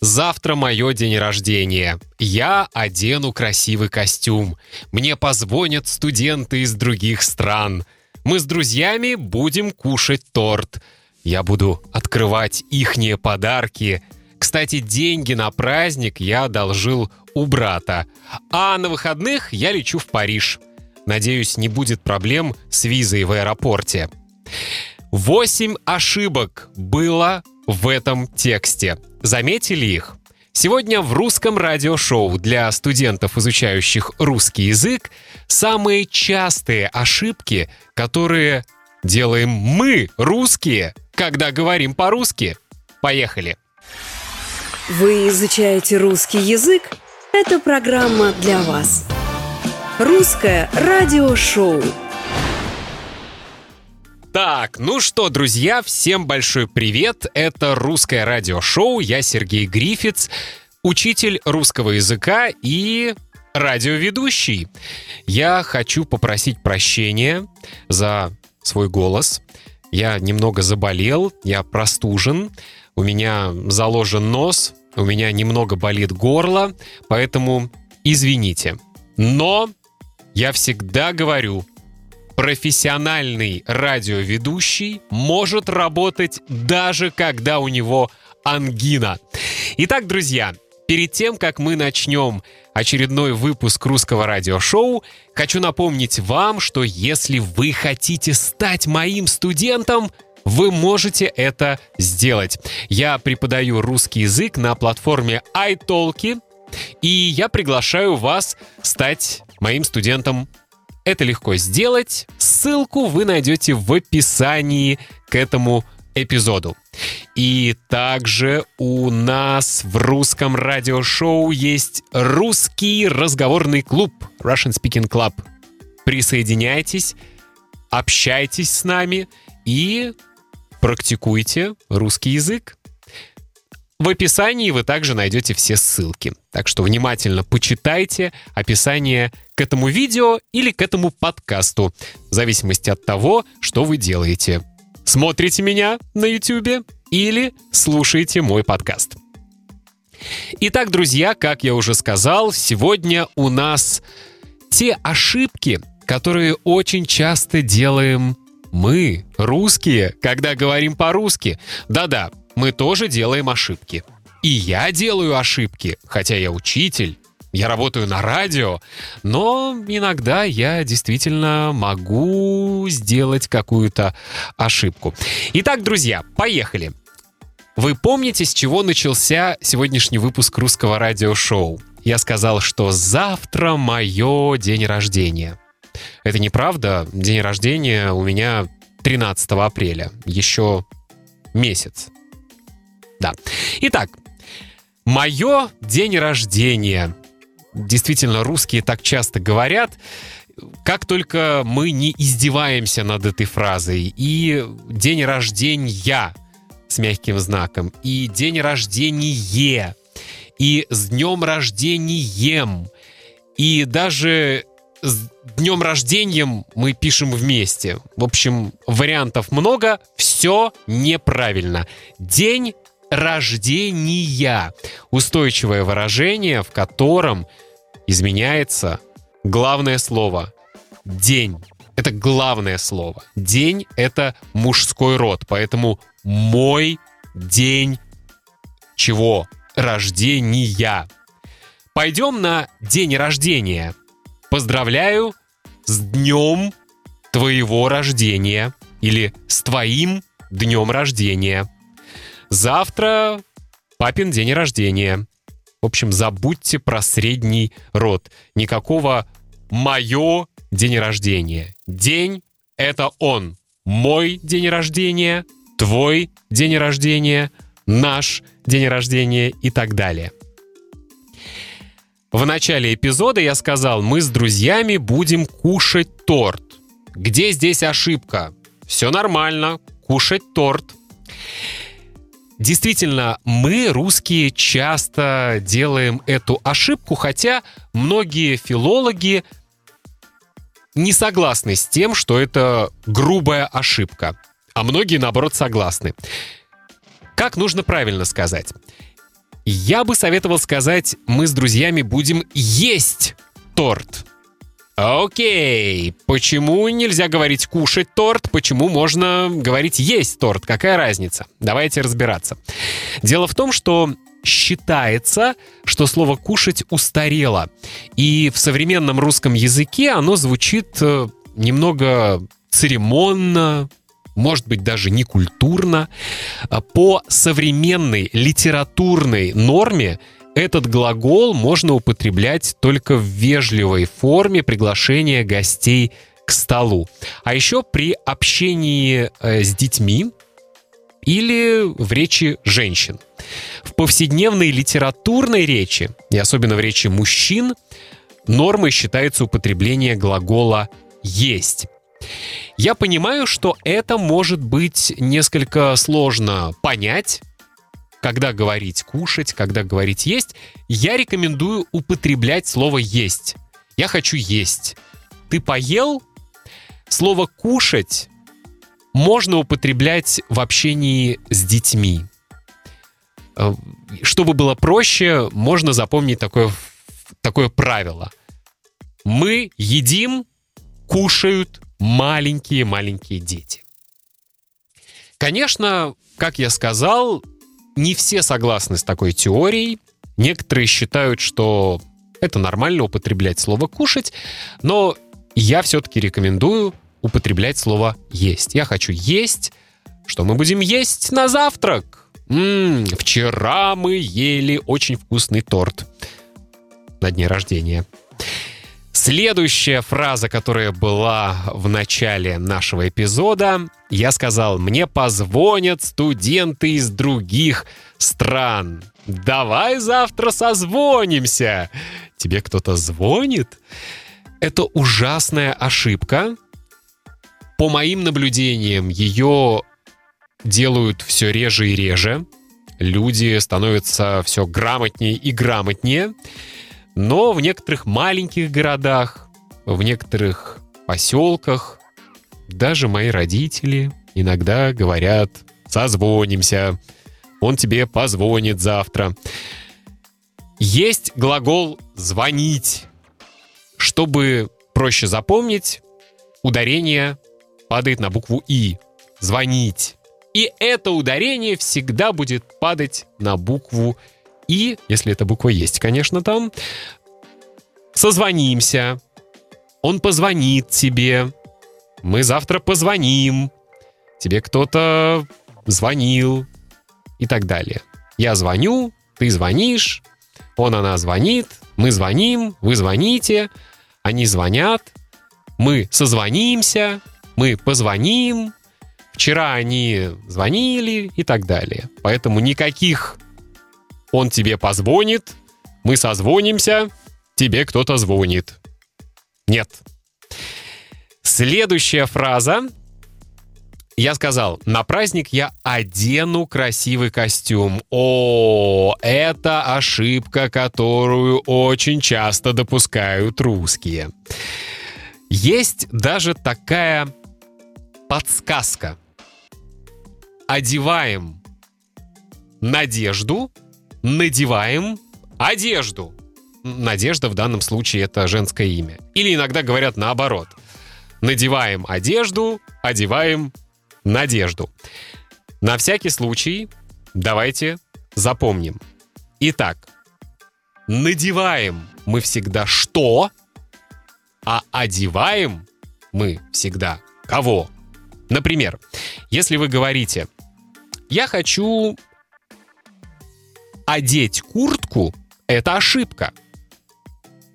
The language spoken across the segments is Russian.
Завтра мое день рождения. Я одену красивый костюм. Мне позвонят студенты из других стран. Мы с друзьями будем кушать торт. Я буду открывать ихние подарки. Кстати, деньги на праздник я одолжил у брата. А на выходных я лечу в Париж. Надеюсь, не будет проблем с визой в аэропорте. Восемь ошибок было в этом тексте. Заметили их? Сегодня в русском радиошоу для студентов, изучающих русский язык, самые частые ошибки, которые делаем мы, русские, когда говорим по-русски. Поехали! Вы изучаете русский язык? Это программа для вас. Русское радиошоу. Так, ну что, друзья, всем большой привет. Это русское радиошоу. Я Сергей Грифиц, учитель русского языка и радиоведущий. Я хочу попросить прощения за свой голос. Я немного заболел, я простужен, у меня заложен нос, у меня немного болит горло, поэтому извините. Но я всегда говорю, профессиональный радиоведущий может работать даже когда у него ангина. Итак, друзья, перед тем, как мы начнем очередной выпуск русского радиошоу, хочу напомнить вам, что если вы хотите стать моим студентом, вы можете это сделать. Я преподаю русский язык на платформе iTalki, и я приглашаю вас стать моим студентом это легко сделать. Ссылку вы найдете в описании к этому эпизоду. И также у нас в русском радиошоу есть русский разговорный клуб Russian Speaking Club. Присоединяйтесь, общайтесь с нами и практикуйте русский язык. В описании вы также найдете все ссылки. Так что внимательно почитайте описание к этому видео или к этому подкасту, в зависимости от того, что вы делаете. Смотрите меня на YouTube или слушаете мой подкаст. Итак, друзья, как я уже сказал, сегодня у нас те ошибки, которые очень часто делаем мы, русские, когда говорим по-русски. Да-да, мы тоже делаем ошибки. И я делаю ошибки, хотя я учитель, я работаю на радио, но иногда я действительно могу сделать какую-то ошибку. Итак, друзья, поехали. Вы помните, с чего начался сегодняшний выпуск русского радиошоу? Я сказал, что завтра мое день рождения. Это неправда. День рождения у меня 13 апреля. Еще месяц. Да. Итак, мое день рождения. Действительно, русские так часто говорят. Как только мы не издеваемся над этой фразой. И день рождения с мягким знаком. И день рождения. И с днем рождением. И даже с днем рождением мы пишем вместе. В общем, вариантов много, все неправильно. День рождения. Устойчивое выражение, в котором изменяется главное слово «день». Это главное слово. День — это мужской род, поэтому мой день чего? Рождения. Пойдем на день рождения. Поздравляю с днем твоего рождения или с твоим днем рождения. Завтра папин день рождения. В общем, забудьте про средний род. Никакого «моё день рождения». День — это он. Мой день рождения, твой день рождения, наш день рождения и так далее. В начале эпизода я сказал, мы с друзьями будем кушать торт. Где здесь ошибка? Все нормально, кушать торт. Действительно, мы, русские, часто делаем эту ошибку, хотя многие филологи не согласны с тем, что это грубая ошибка, а многие, наоборот, согласны. Как нужно правильно сказать? Я бы советовал сказать, мы с друзьями будем есть торт. Окей, почему нельзя говорить кушать торт, почему можно говорить есть торт, какая разница? Давайте разбираться. Дело в том, что считается, что слово «кушать» устарело. И в современном русском языке оно звучит э, немного церемонно, может быть, даже некультурно. По современной литературной норме этот глагол можно употреблять только в вежливой форме приглашения гостей к столу. А еще при общении э, с детьми или в речи женщин. В повседневной литературной речи, и особенно в речи мужчин, нормой считается употребление глагола «есть». Я понимаю, что это может быть несколько сложно понять, когда говорить кушать, когда говорить есть. Я рекомендую употреблять слово есть. Я хочу есть. Ты поел? Слово кушать можно употреблять в общении с детьми. Э, чтобы было проще, можно запомнить такое, такое правило. Мы едим, кушают маленькие-маленькие дети. Конечно, как я сказал, не все согласны с такой теорией. Некоторые считают, что это нормально употреблять слово «кушать», но я все-таки рекомендую употреблять слово «есть». Я хочу есть. Что мы будем есть на завтрак? М-м, вчера мы ели очень вкусный торт на дне рождения. Следующая фраза, которая была в начале нашего эпизода, я сказал, мне позвонят студенты из других стран. Давай завтра созвонимся. Тебе кто-то звонит? Это ужасная ошибка, по моим наблюдениям, ее делают все реже и реже. Люди становятся все грамотнее и грамотнее. Но в некоторых маленьких городах, в некоторых поселках, даже мои родители иногда говорят «созвонимся», он тебе позвонит завтра. Есть глагол «звонить». Чтобы проще запомнить, ударение падает на букву «и». Звонить. И это ударение всегда будет падать на букву «и», если эта буква есть, конечно, там. Созвонимся. Он позвонит тебе. Мы завтра позвоним. Тебе кто-то звонил. И так далее. Я звоню, ты звонишь, он, она звонит, мы звоним, вы звоните, они звонят, мы созвонимся, мы позвоним, вчера они звонили и так далее. Поэтому никаких он тебе позвонит, мы созвонимся, тебе кто-то звонит. Нет. Следующая фраза. Я сказал, на праздник я одену красивый костюм. О, это ошибка, которую очень часто допускают русские. Есть даже такая подсказка. Одеваем надежду, надеваем одежду. Надежда в данном случае это женское имя. Или иногда говорят наоборот. Надеваем одежду, одеваем надежду. На всякий случай давайте запомним. Итак, надеваем мы всегда что, а одеваем мы всегда Кого? Например, если вы говорите, я хочу одеть куртку, это ошибка.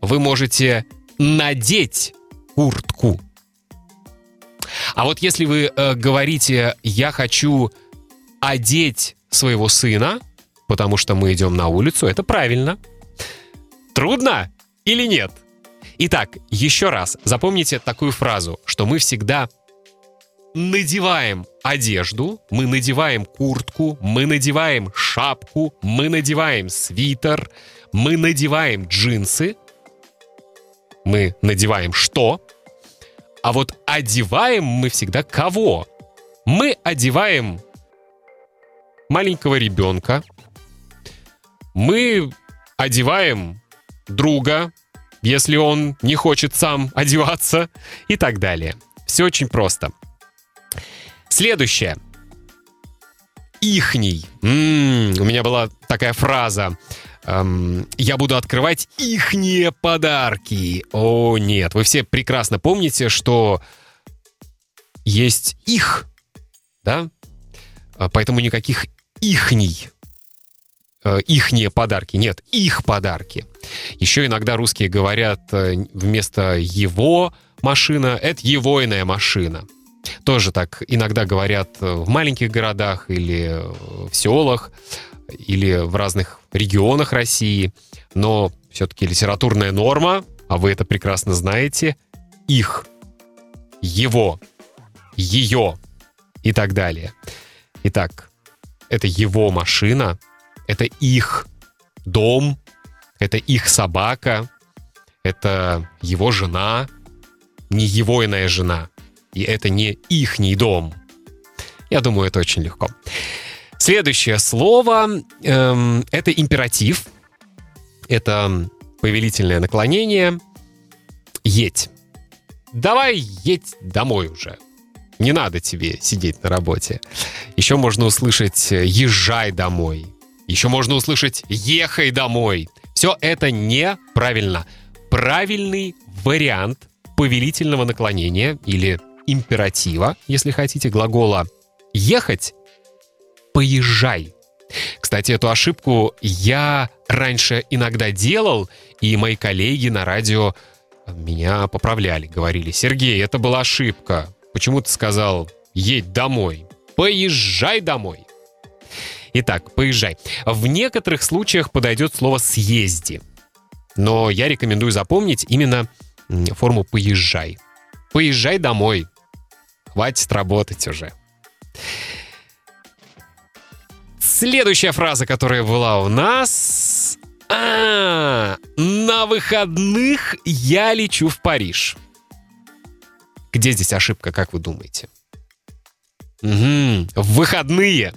Вы можете надеть куртку. А вот если вы э, говорите, я хочу одеть своего сына, потому что мы идем на улицу, это правильно. Трудно или нет? Итак, еще раз запомните такую фразу, что мы всегда надеваем одежду, мы надеваем куртку, мы надеваем шапку, мы надеваем свитер, мы надеваем джинсы. Мы надеваем что? А вот одеваем мы всегда кого? Мы одеваем маленького ребенка, мы одеваем друга, если он не хочет сам одеваться и так далее. Все очень просто. Следующее. Ихний. М-м, у меня была такая фраза. Эм, я буду открывать ихние подарки. О, нет. Вы все прекрасно помните, что есть их, да? А, поэтому никаких ихний э, ихние подарки. Нет, их подарки. Еще иногда русские говорят э, вместо его машина, это егойная машина. Тоже так иногда говорят э, в маленьких городах или в селах, или в разных регионах России. Но все-таки литературная норма, а вы это прекрасно знаете, их, его, ее и так далее. Итак, это его машина, это их дом, это их собака, это его жена, не его иная жена, и это не ихний дом. Я думаю, это очень легко. Следующее слово эм, это императив, это повелительное наклонение. Едь. Давай едь домой уже. Не надо тебе сидеть на работе. Еще можно услышать «езжай домой». Еще можно услышать «ехай домой». Все это неправильно. Правильный вариант повелительного наклонения или императива, если хотите, глагола «ехать» — «поезжай». Кстати, эту ошибку я раньше иногда делал, и мои коллеги на радио меня поправляли, говорили, Сергей, это была ошибка. Почему ты сказал «едь домой»? Поезжай домой. Итак, поезжай. В некоторых случаях подойдет слово «съезди». Но я рекомендую запомнить именно форму «поезжай». Поезжай домой. Хватит работать уже. Следующая фраза, которая была у нас... А, на выходных я лечу в Париж. Где здесь ошибка, как вы думаете? Угу, в выходные.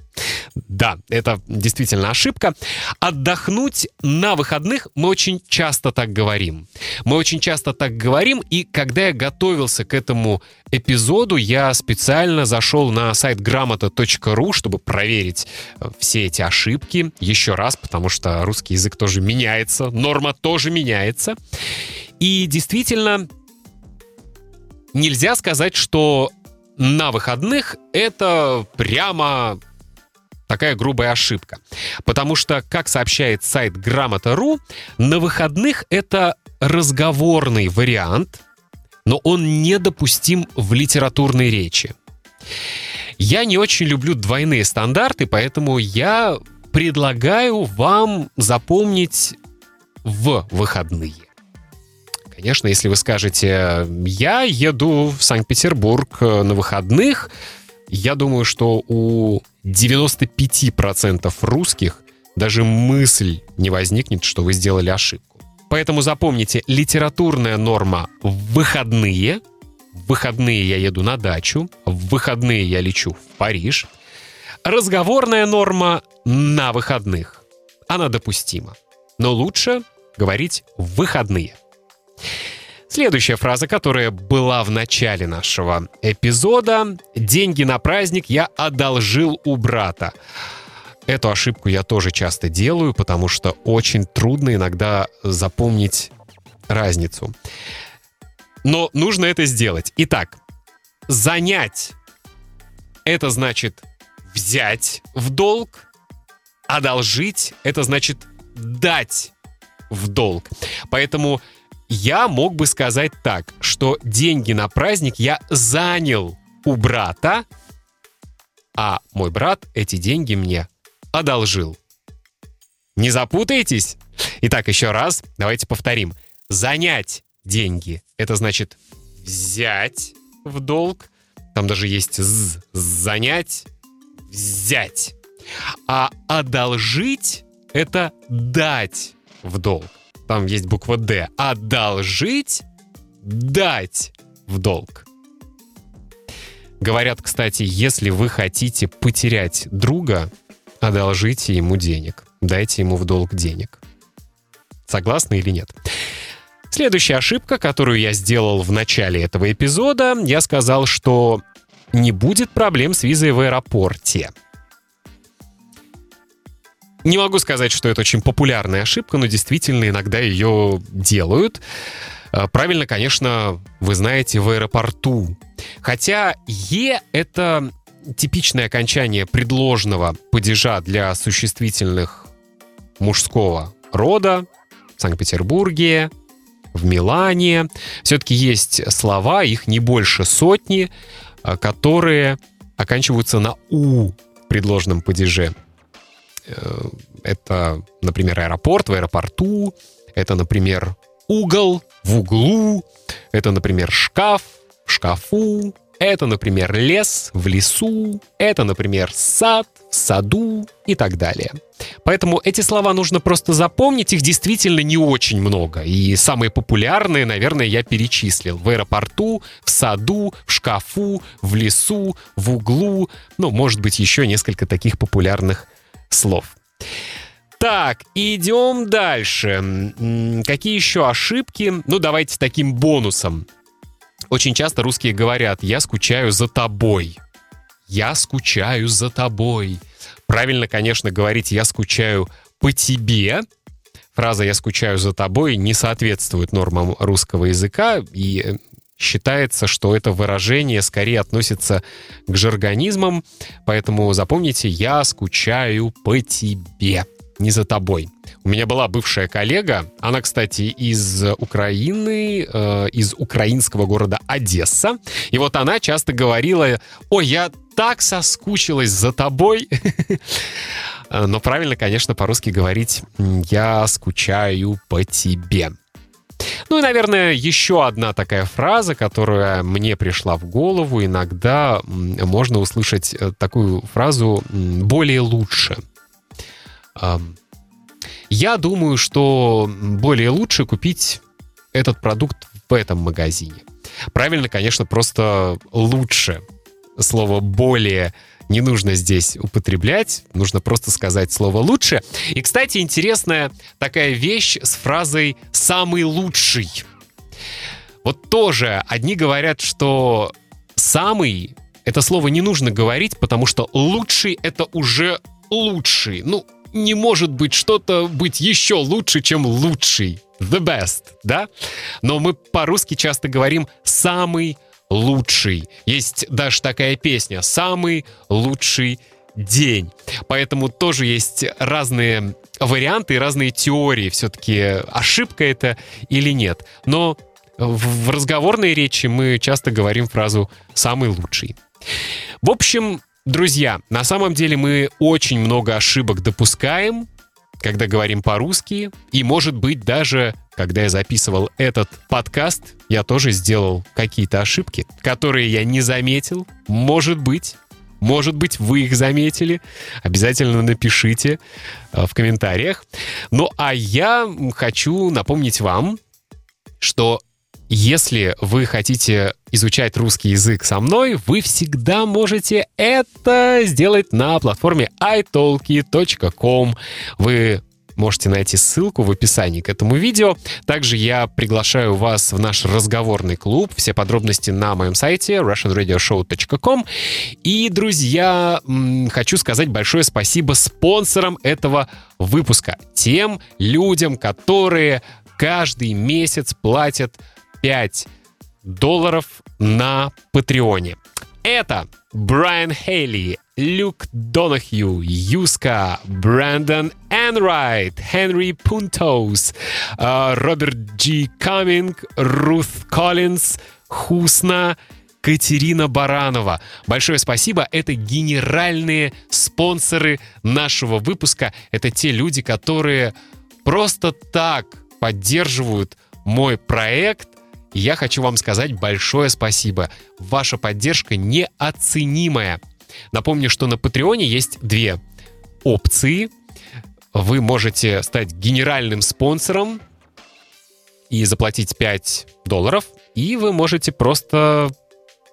Да, это действительно ошибка. Отдохнуть на выходных мы очень часто так говорим. Мы очень часто так говорим, и когда я готовился к этому эпизоду, я специально зашел на сайт грамота.ру, чтобы проверить э, все эти ошибки еще раз, потому что русский язык тоже меняется, норма тоже меняется. И действительно, нельзя сказать, что на выходных это прямо такая грубая ошибка. Потому что, как сообщает сайт грамота.ру, на выходных это разговорный вариант, но он недопустим в литературной речи. Я не очень люблю двойные стандарты, поэтому я предлагаю вам запомнить в выходные. Конечно, если вы скажете, я еду в Санкт-Петербург э, на выходных, я думаю, что у 95% русских даже мысль не возникнет, что вы сделали ошибку. Поэтому запомните, литературная норма выходные. В выходные я еду на дачу. В выходные я лечу в Париж. Разговорная норма на выходных. Она допустима. Но лучше говорить в выходные. Следующая фраза, которая была в начале нашего эпизода. «Деньги на праздник я одолжил у брата». Эту ошибку я тоже часто делаю, потому что очень трудно иногда запомнить разницу. Но нужно это сделать. Итак, занять — это значит взять в долг, одолжить — это значит дать в долг. Поэтому я мог бы сказать так, что деньги на праздник я занял у брата, а мой брат эти деньги мне одолжил. Не запутайтесь? Итак, еще раз, давайте повторим. Занять деньги — это значит взять в долг. Там даже есть «з» — занять, взять. А одолжить — это дать в долг там есть буква «Д», одолжить, дать в долг. Говорят, кстати, если вы хотите потерять друга, одолжите ему денег. дайте ему в долг денег. Согласны или нет? Следующая ошибка, которую я сделал в начале этого эпизода, я сказал, что не будет проблем с визой в аэропорте. Не могу сказать, что это очень популярная ошибка, но действительно иногда ее делают. А, правильно, конечно, вы знаете, в аэропорту. Хотя «е» — это типичное окончание предложного падежа для существительных мужского рода в Санкт-Петербурге, в Милане. Все-таки есть слова, их не больше сотни, а, которые оканчиваются на «у» в предложном падеже. Э, это, например, аэропорт в аэропорту, это, например, угол в углу, это, например, шкаф в шкафу, это, например, лес в лесу, это, например, сад в саду и так далее. Поэтому эти слова нужно просто запомнить, их действительно не очень много. И самые популярные, наверное, я перечислил. В аэропорту, в саду, в шкафу, в лесу, в углу. Ну, может быть, еще несколько таких популярных слов. Так, идем дальше. Какие еще ошибки? Ну, давайте таким бонусом. Очень часто русские говорят «я скучаю за тобой». «Я скучаю за тобой». Правильно, конечно, говорить «я скучаю по тебе». Фраза «я скучаю за тобой» не соответствует нормам русского языка, и э, считается, что это выражение скорее относится к жаргонизмам, поэтому запомните «я скучаю по тебе» не за тобой. У меня была бывшая коллега, она, кстати, из Украины, э, из украинского города Одесса. И вот она часто говорила, ой, я так соскучилась за тобой. Но правильно, конечно, по-русски говорить «я скучаю по тебе». Ну и, наверное, еще одна такая фраза, которая мне пришла в голову. Иногда можно услышать э, такую фразу «более лучше». Я думаю, что более лучше купить этот продукт в этом магазине. Правильно, конечно, просто лучше. Слово «более» не нужно здесь употреблять, нужно просто сказать слово «лучше». И, кстати, интересная такая вещь с фразой «самый лучший». Вот тоже одни говорят, что «самый» — это слово не нужно говорить, потому что «лучший» — это уже лучший. Ну, не может быть что-то быть еще лучше, чем лучший. The best, да? Но мы по-русски часто говорим «самый лучший». Есть даже такая песня «Самый лучший день». Поэтому тоже есть разные варианты и разные теории. Все-таки ошибка это или нет. Но в разговорной речи мы часто говорим фразу «самый лучший». В общем, Друзья, на самом деле мы очень много ошибок допускаем, когда говорим по-русски, и, может быть, даже когда я записывал этот подкаст, я тоже сделал какие-то ошибки, которые я не заметил. Может быть, может быть, вы их заметили. Обязательно напишите э, в комментариях. Ну, а я хочу напомнить вам, что если вы хотите изучать русский язык со мной, вы всегда можете это сделать на платформе italki.com. Вы можете найти ссылку в описании к этому видео. Также я приглашаю вас в наш разговорный клуб. Все подробности на моем сайте russianradioshow.com. И, друзья, хочу сказать большое спасибо спонсорам этого выпуска. Тем людям, которые каждый месяц платят 5 долларов на Патреоне. Это Брайан Хейли, Люк Донахью, Юска, Брэндон Энрайт, Хенри Пунтоус, э, Роберт Джи Каминг, Рут Коллинз, Хусна, Катерина Баранова. Большое спасибо. Это генеральные спонсоры нашего выпуска. Это те люди, которые просто так поддерживают мой проект, я хочу вам сказать большое спасибо. Ваша поддержка неоценимая. Напомню, что на Патреоне есть две опции. Вы можете стать генеральным спонсором и заплатить 5 долларов, и вы можете просто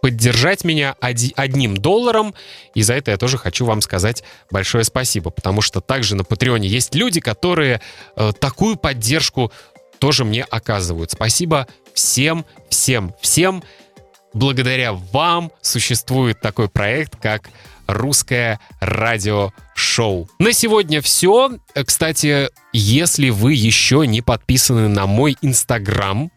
поддержать меня одним долларом. И за это я тоже хочу вам сказать большое спасибо, потому что также на Патреоне есть люди, которые э, такую поддержку тоже мне оказывают. Спасибо всем, всем, всем. Благодаря вам существует такой проект, как русское радиошоу. На сегодня все. Кстати, если вы еще не подписаны на мой инстаграм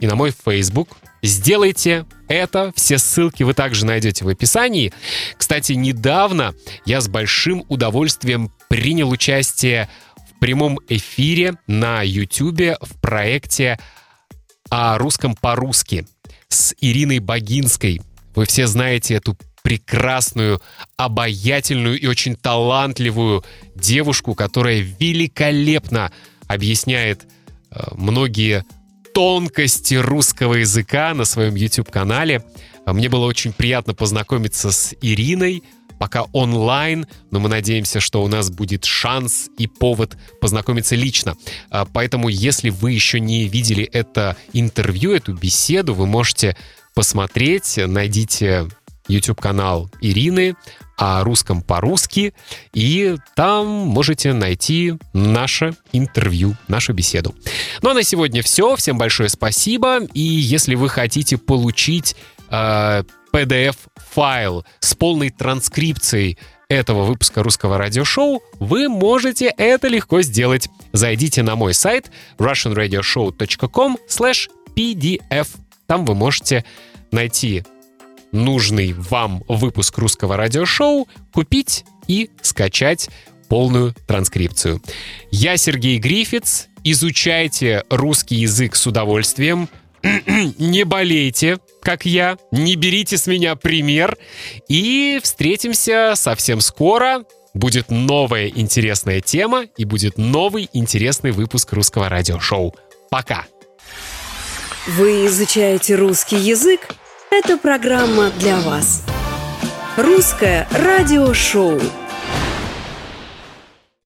и на мой фейсбук, Сделайте это. Все ссылки вы также найдете в описании. Кстати, недавно я с большим удовольствием принял участие в прямом эфире на YouTube в проекте о русском по-русски с Ириной Богинской. Вы все знаете эту прекрасную, обаятельную и очень талантливую девушку, которая великолепно объясняет э, многие тонкости русского языка на своем YouTube-канале. Мне было очень приятно познакомиться с Ириной, пока онлайн, но мы надеемся, что у нас будет шанс и повод познакомиться лично. А, поэтому, если вы еще не видели это интервью, эту беседу, вы можете посмотреть, найдите YouTube-канал Ирины о русском по-русски, и там можете найти наше интервью, нашу беседу. Ну а на сегодня все. Всем большое спасибо. И если вы хотите получить э, PDF-файл с полной транскрипцией этого выпуска русского радиошоу, вы можете это легко сделать. Зайдите на мой сайт russianradioshow.com pdf. Там вы можете найти нужный вам выпуск русского радиошоу, купить и скачать полную транскрипцию. Я Сергей Грифиц. Изучайте русский язык с удовольствием. не болейте, как я, не берите с меня пример. И встретимся совсем скоро. Будет новая интересная тема и будет новый интересный выпуск русского радиошоу. Пока! Вы изучаете русский язык? Эта программа для вас. Русское радиошоу.